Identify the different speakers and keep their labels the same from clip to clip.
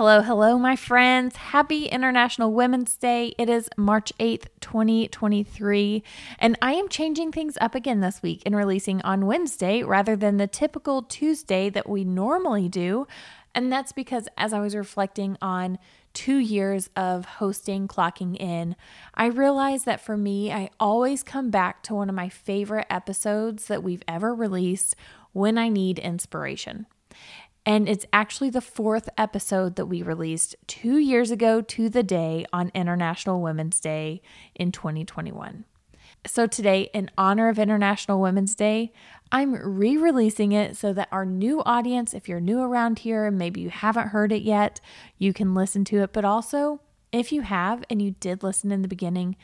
Speaker 1: Hello, hello, my friends. Happy International Women's Day. It is March 8th, 2023, and I am changing things up again this week and releasing on Wednesday rather than the typical Tuesday that we normally do. And that's because as I was reflecting on two years of hosting Clocking In, I realized that for me, I always come back to one of my favorite episodes that we've ever released when I need inspiration. And it's actually the fourth episode that we released two years ago to the day on International Women's Day in 2021. So, today, in honor of International Women's Day, I'm re releasing it so that our new audience, if you're new around here and maybe you haven't heard it yet, you can listen to it. But also, if you have and you did listen in the beginning,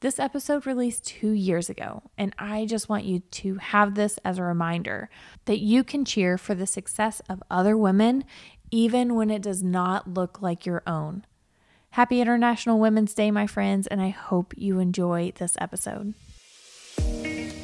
Speaker 1: this episode released two years ago, and I just want you to have this as a reminder that you can cheer for the success of other women even when it does not look like your own. Happy International Women's Day, my friends, and I hope you enjoy this episode.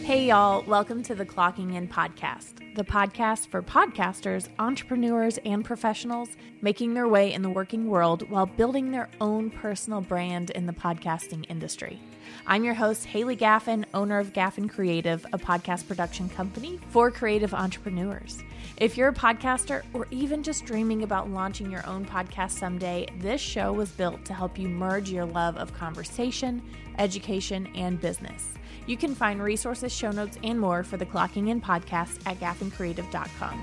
Speaker 1: Hey, y'all, welcome to the Clocking In podcast, the podcast for podcasters, entrepreneurs, and professionals making their way in the working world while building their own personal brand in the podcasting industry. I'm your host, Haley Gaffin, owner of Gaffin Creative, a podcast production company for creative entrepreneurs. If you're a podcaster or even just dreaming about launching your own podcast someday, this show was built to help you merge your love of conversation, education, and business. You can find resources, show notes, and more for the Clocking In podcast at gaffincreative.com.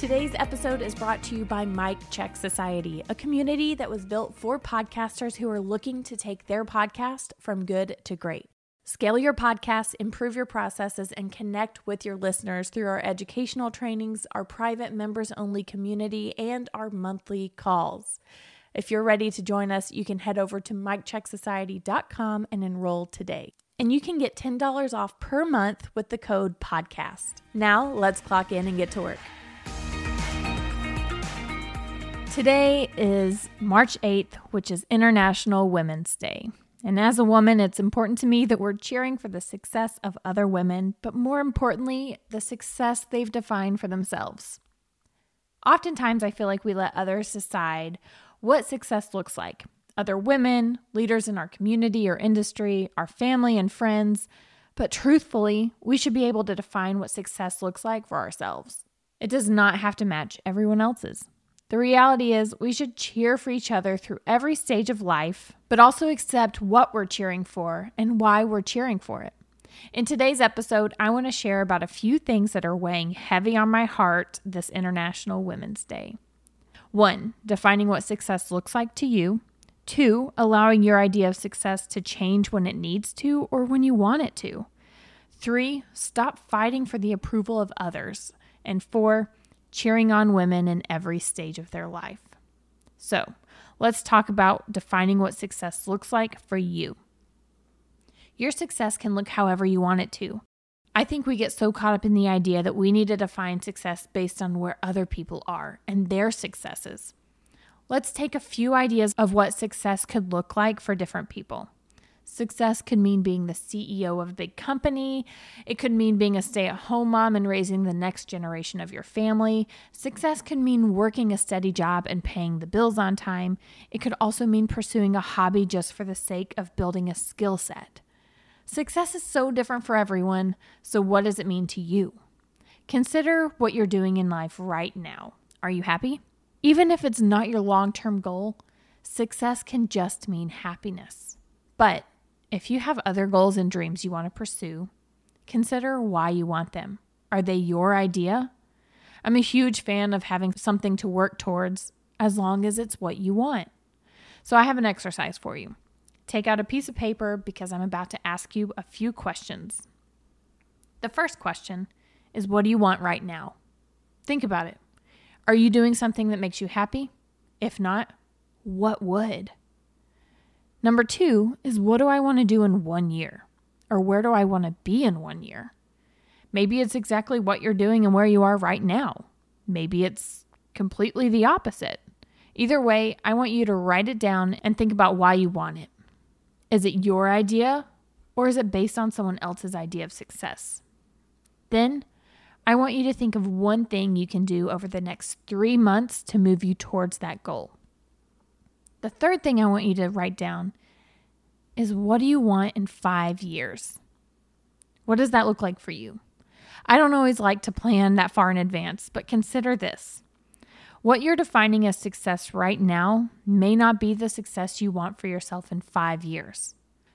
Speaker 1: Today's episode is brought to you by Mic Check Society, a community that was built for podcasters who are looking to take their podcast from good to great. Scale your podcast, improve your processes, and connect with your listeners through our educational trainings, our private members only community, and our monthly calls. If you're ready to join us, you can head over to micchecksociety.com and enroll today. And you can get $10 off per month with the code PODCAST. Now, let's clock in and get to work. Today is March 8th, which is International Women's Day. And as a woman, it's important to me that we're cheering for the success of other women, but more importantly, the success they've defined for themselves. Oftentimes, I feel like we let others decide what success looks like other women, leaders in our community or industry, our family and friends. But truthfully, we should be able to define what success looks like for ourselves. It does not have to match everyone else's. The reality is, we should cheer for each other through every stage of life, but also accept what we're cheering for and why we're cheering for it. In today's episode, I want to share about a few things that are weighing heavy on my heart this International Women's Day. One, defining what success looks like to you. Two, allowing your idea of success to change when it needs to or when you want it to. Three, stop fighting for the approval of others. And four, cheering on women in every stage of their life. So, let's talk about defining what success looks like for you. Your success can look however you want it to. I think we get so caught up in the idea that we need to define success based on where other people are and their successes. Let's take a few ideas of what success could look like for different people. Success could mean being the CEO of a big company. It could mean being a stay at home mom and raising the next generation of your family. Success could mean working a steady job and paying the bills on time. It could also mean pursuing a hobby just for the sake of building a skill set. Success is so different for everyone, so what does it mean to you? Consider what you're doing in life right now. Are you happy? Even if it's not your long term goal, success can just mean happiness. But if you have other goals and dreams you want to pursue, consider why you want them. Are they your idea? I'm a huge fan of having something to work towards as long as it's what you want. So I have an exercise for you. Take out a piece of paper because I'm about to ask you a few questions. The first question is What do you want right now? Think about it. Are you doing something that makes you happy? If not, what would? Number two is what do I want to do in one year? Or where do I want to be in one year? Maybe it's exactly what you're doing and where you are right now. Maybe it's completely the opposite. Either way, I want you to write it down and think about why you want it. Is it your idea or is it based on someone else's idea of success? Then I want you to think of one thing you can do over the next three months to move you towards that goal. The third thing I want you to write down is what do you want in five years? What does that look like for you? I don't always like to plan that far in advance, but consider this. What you're defining as success right now may not be the success you want for yourself in five years.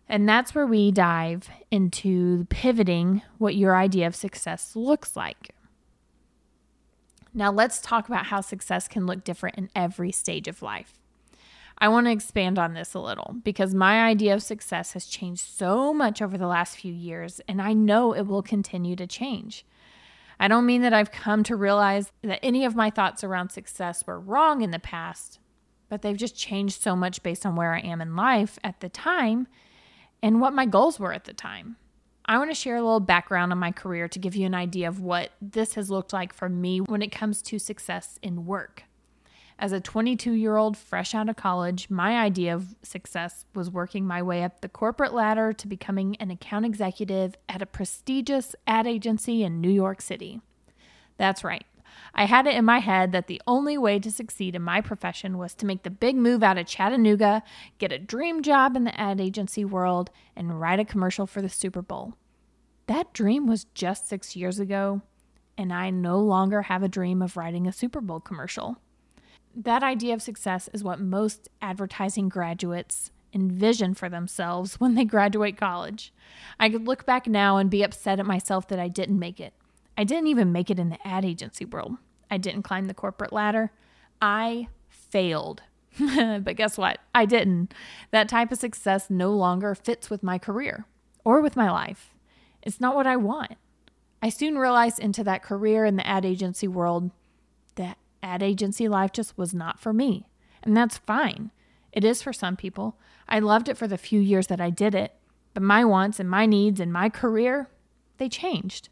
Speaker 1: And that's where we dive into pivoting what your idea of success looks like. Now, let's talk about how success can look different in every stage of life. I want to expand on this a little because my idea of success has changed so much over the last few years, and I know it will continue to change. I don't mean that I've come to realize that any of my thoughts around success were wrong in the past, but they've just changed so much based on where I am in life at the time and what my goals were at the time. I want to share a little background on my career to give you an idea of what this has looked like for me when it comes to success in work. As a 22 year old fresh out of college, my idea of success was working my way up the corporate ladder to becoming an account executive at a prestigious ad agency in New York City. That's right. I had it in my head that the only way to succeed in my profession was to make the big move out of Chattanooga, get a dream job in the ad agency world, and write a commercial for the Super Bowl. That dream was just six years ago, and I no longer have a dream of writing a Super Bowl commercial. That idea of success is what most advertising graduates envision for themselves when they graduate college. I could look back now and be upset at myself that I didn't make it. I didn't even make it in the ad agency world. I didn't climb the corporate ladder. I failed. but guess what? I didn't. That type of success no longer fits with my career or with my life. It's not what I want. I soon realized into that career in the ad agency world ad agency life just was not for me. And that's fine. It is for some people. I loved it for the few years that I did it, but my wants and my needs and my career, they changed.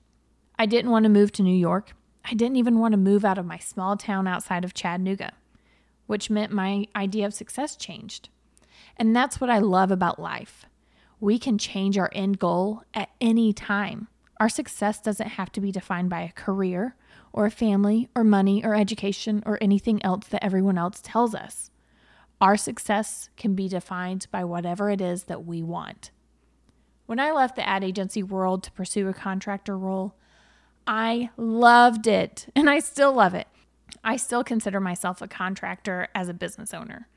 Speaker 1: I didn't want to move to New York. I didn't even want to move out of my small town outside of Chattanooga, which meant my idea of success changed. And that's what I love about life. We can change our end goal at any time. Our success doesn't have to be defined by a career or family or money or education or anything else that everyone else tells us. Our success can be defined by whatever it is that we want. When I left the ad agency world to pursue a contractor role, I loved it and I still love it. I still consider myself a contractor as a business owner.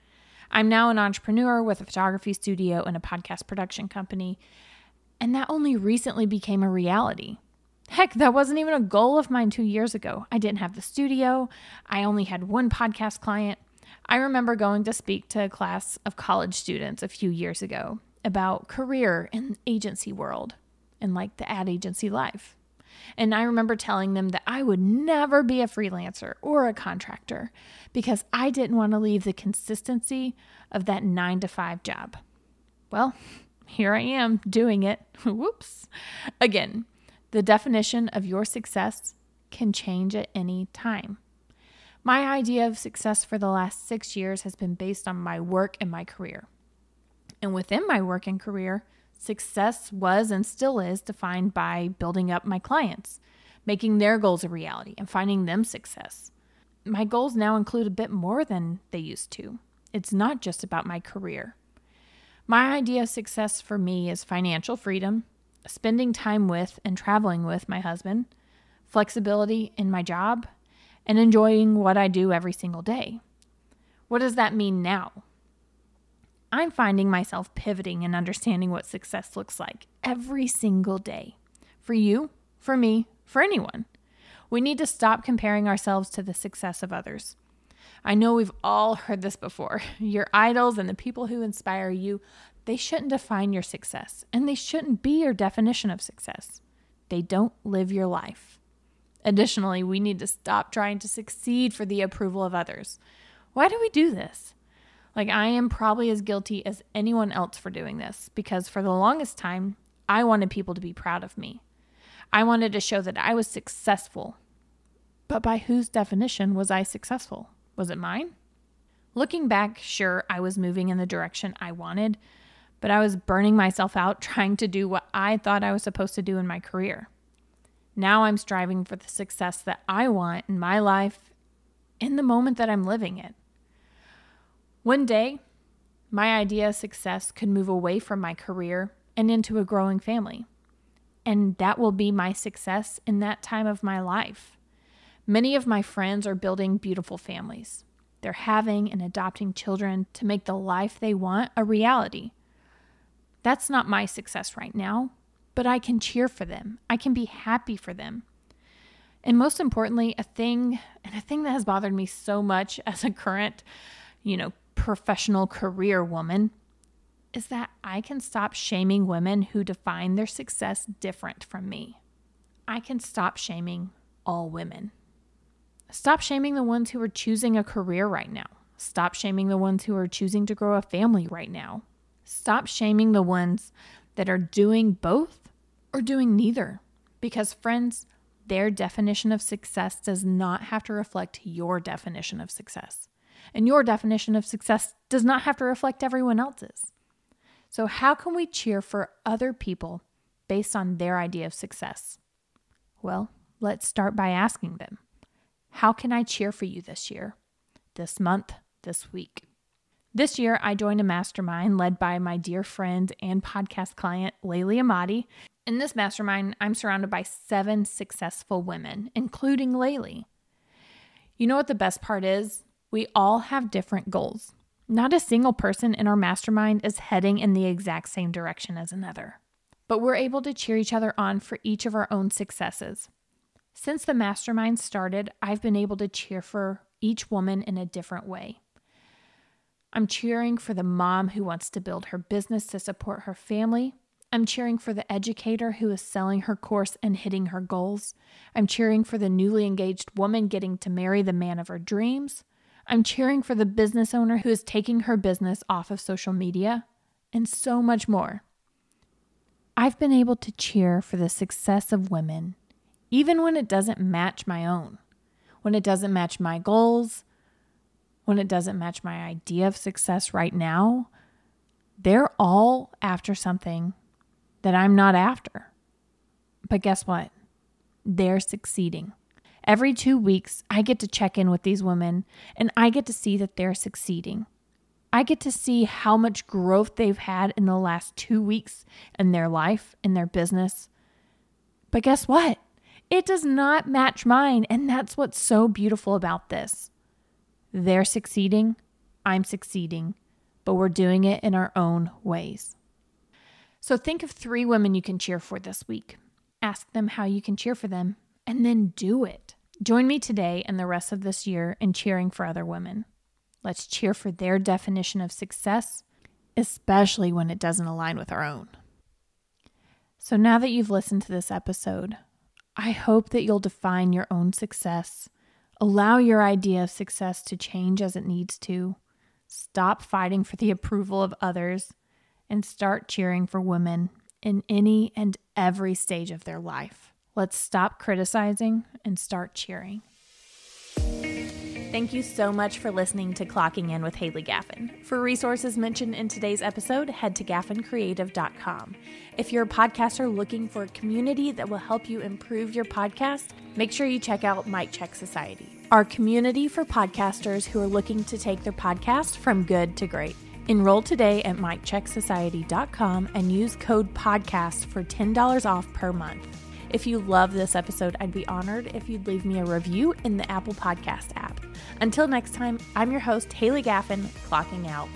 Speaker 1: I'm now an entrepreneur with a photography studio and a podcast production company, and that only recently became a reality. Heck, that wasn't even a goal of mine two years ago. I didn't have the studio, I only had one podcast client. I remember going to speak to a class of college students a few years ago about career in agency world and like the ad agency life. And I remember telling them that I would never be a freelancer or a contractor because I didn't want to leave the consistency of that nine to five job. Well, here I am doing it. Whoops. Again, the definition of your success can change at any time. My idea of success for the last six years has been based on my work and my career. And within my work and career, Success was and still is defined by building up my clients, making their goals a reality, and finding them success. My goals now include a bit more than they used to. It's not just about my career. My idea of success for me is financial freedom, spending time with and traveling with my husband, flexibility in my job, and enjoying what I do every single day. What does that mean now? I'm finding myself pivoting and understanding what success looks like every single day. For you, for me, for anyone. We need to stop comparing ourselves to the success of others. I know we've all heard this before. Your idols and the people who inspire you, they shouldn't define your success, and they shouldn't be your definition of success. They don't live your life. Additionally, we need to stop trying to succeed for the approval of others. Why do we do this? Like, I am probably as guilty as anyone else for doing this because for the longest time, I wanted people to be proud of me. I wanted to show that I was successful. But by whose definition was I successful? Was it mine? Looking back, sure, I was moving in the direction I wanted, but I was burning myself out trying to do what I thought I was supposed to do in my career. Now I'm striving for the success that I want in my life in the moment that I'm living it. One day, my idea of success could move away from my career and into a growing family. And that will be my success in that time of my life. Many of my friends are building beautiful families. They're having and adopting children to make the life they want a reality. That's not my success right now, but I can cheer for them. I can be happy for them. And most importantly, a thing, and a thing that has bothered me so much as a current, you know, professional career woman, is that I can stop shaming women who define their success different from me. I can stop shaming all women. Stop shaming the ones who are choosing a career right now. Stop shaming the ones who are choosing to grow a family right now. Stop shaming the ones that are doing both or doing neither. Because, friends, their definition of success does not have to reflect your definition of success. And your definition of success does not have to reflect everyone else's. So, how can we cheer for other people based on their idea of success? Well, let's start by asking them How can I cheer for you this year, this month, this week? This year, I joined a mastermind led by my dear friend and podcast client, Laylee Emadi. in this mastermind, I'm surrounded by seven successful women, including Laylee. You know what the best part is? We all have different goals. Not a single person in our mastermind is heading in the exact same direction as another, but we're able to cheer each other on for each of our own successes. Since the mastermind started, I've been able to cheer for each woman in a different way. I'm cheering for the mom who wants to build her business to support her family I'm cheering for the educator who is selling her course and hitting her goals. I'm cheering for the newly engaged woman getting to marry the man of her dreams. I'm cheering for the business owner who is taking her business off of social media, and so much more. I've been able to cheer for the success of women, even when it doesn't match my own, when it doesn't match my goals, when it doesn't match my idea of success right now. They're all after something that I'm not after. But guess what? They're succeeding. Every two weeks, I get to check in with these women and I get to see that they're succeeding. I get to see how much growth they've had in the last two weeks in their life, in their business. But guess what? It does not match mine. And that's what's so beautiful about this. They're succeeding, I'm succeeding, but we're doing it in our own ways. So think of three women you can cheer for this week. Ask them how you can cheer for them, and then do it. Join me today and the rest of this year in cheering for other women. Let's cheer for their definition of success, especially when it doesn't align with our own. So now that you've listened to this episode, I hope that you'll define your own success, allow your idea of success to change as it needs to, stop fighting for the approval of others and start cheering for women in any and every stage of their life. Let's stop criticizing and start cheering. Thank you so much for listening to Clocking In with Haley Gaffin. For resources mentioned in today's episode, head to gaffincreative.com. If you're a podcaster looking for a community that will help you improve your podcast, make sure you check out Mic Check Society, our community for podcasters who are looking to take their podcast from good to great. Enroll today at micchecksociety.com and use code PODCAST for $10 off per month. If you love this episode, I'd be honored if you'd leave me a review in the Apple Podcast app. Until next time, I'm your host, Haley Gaffin, clocking out.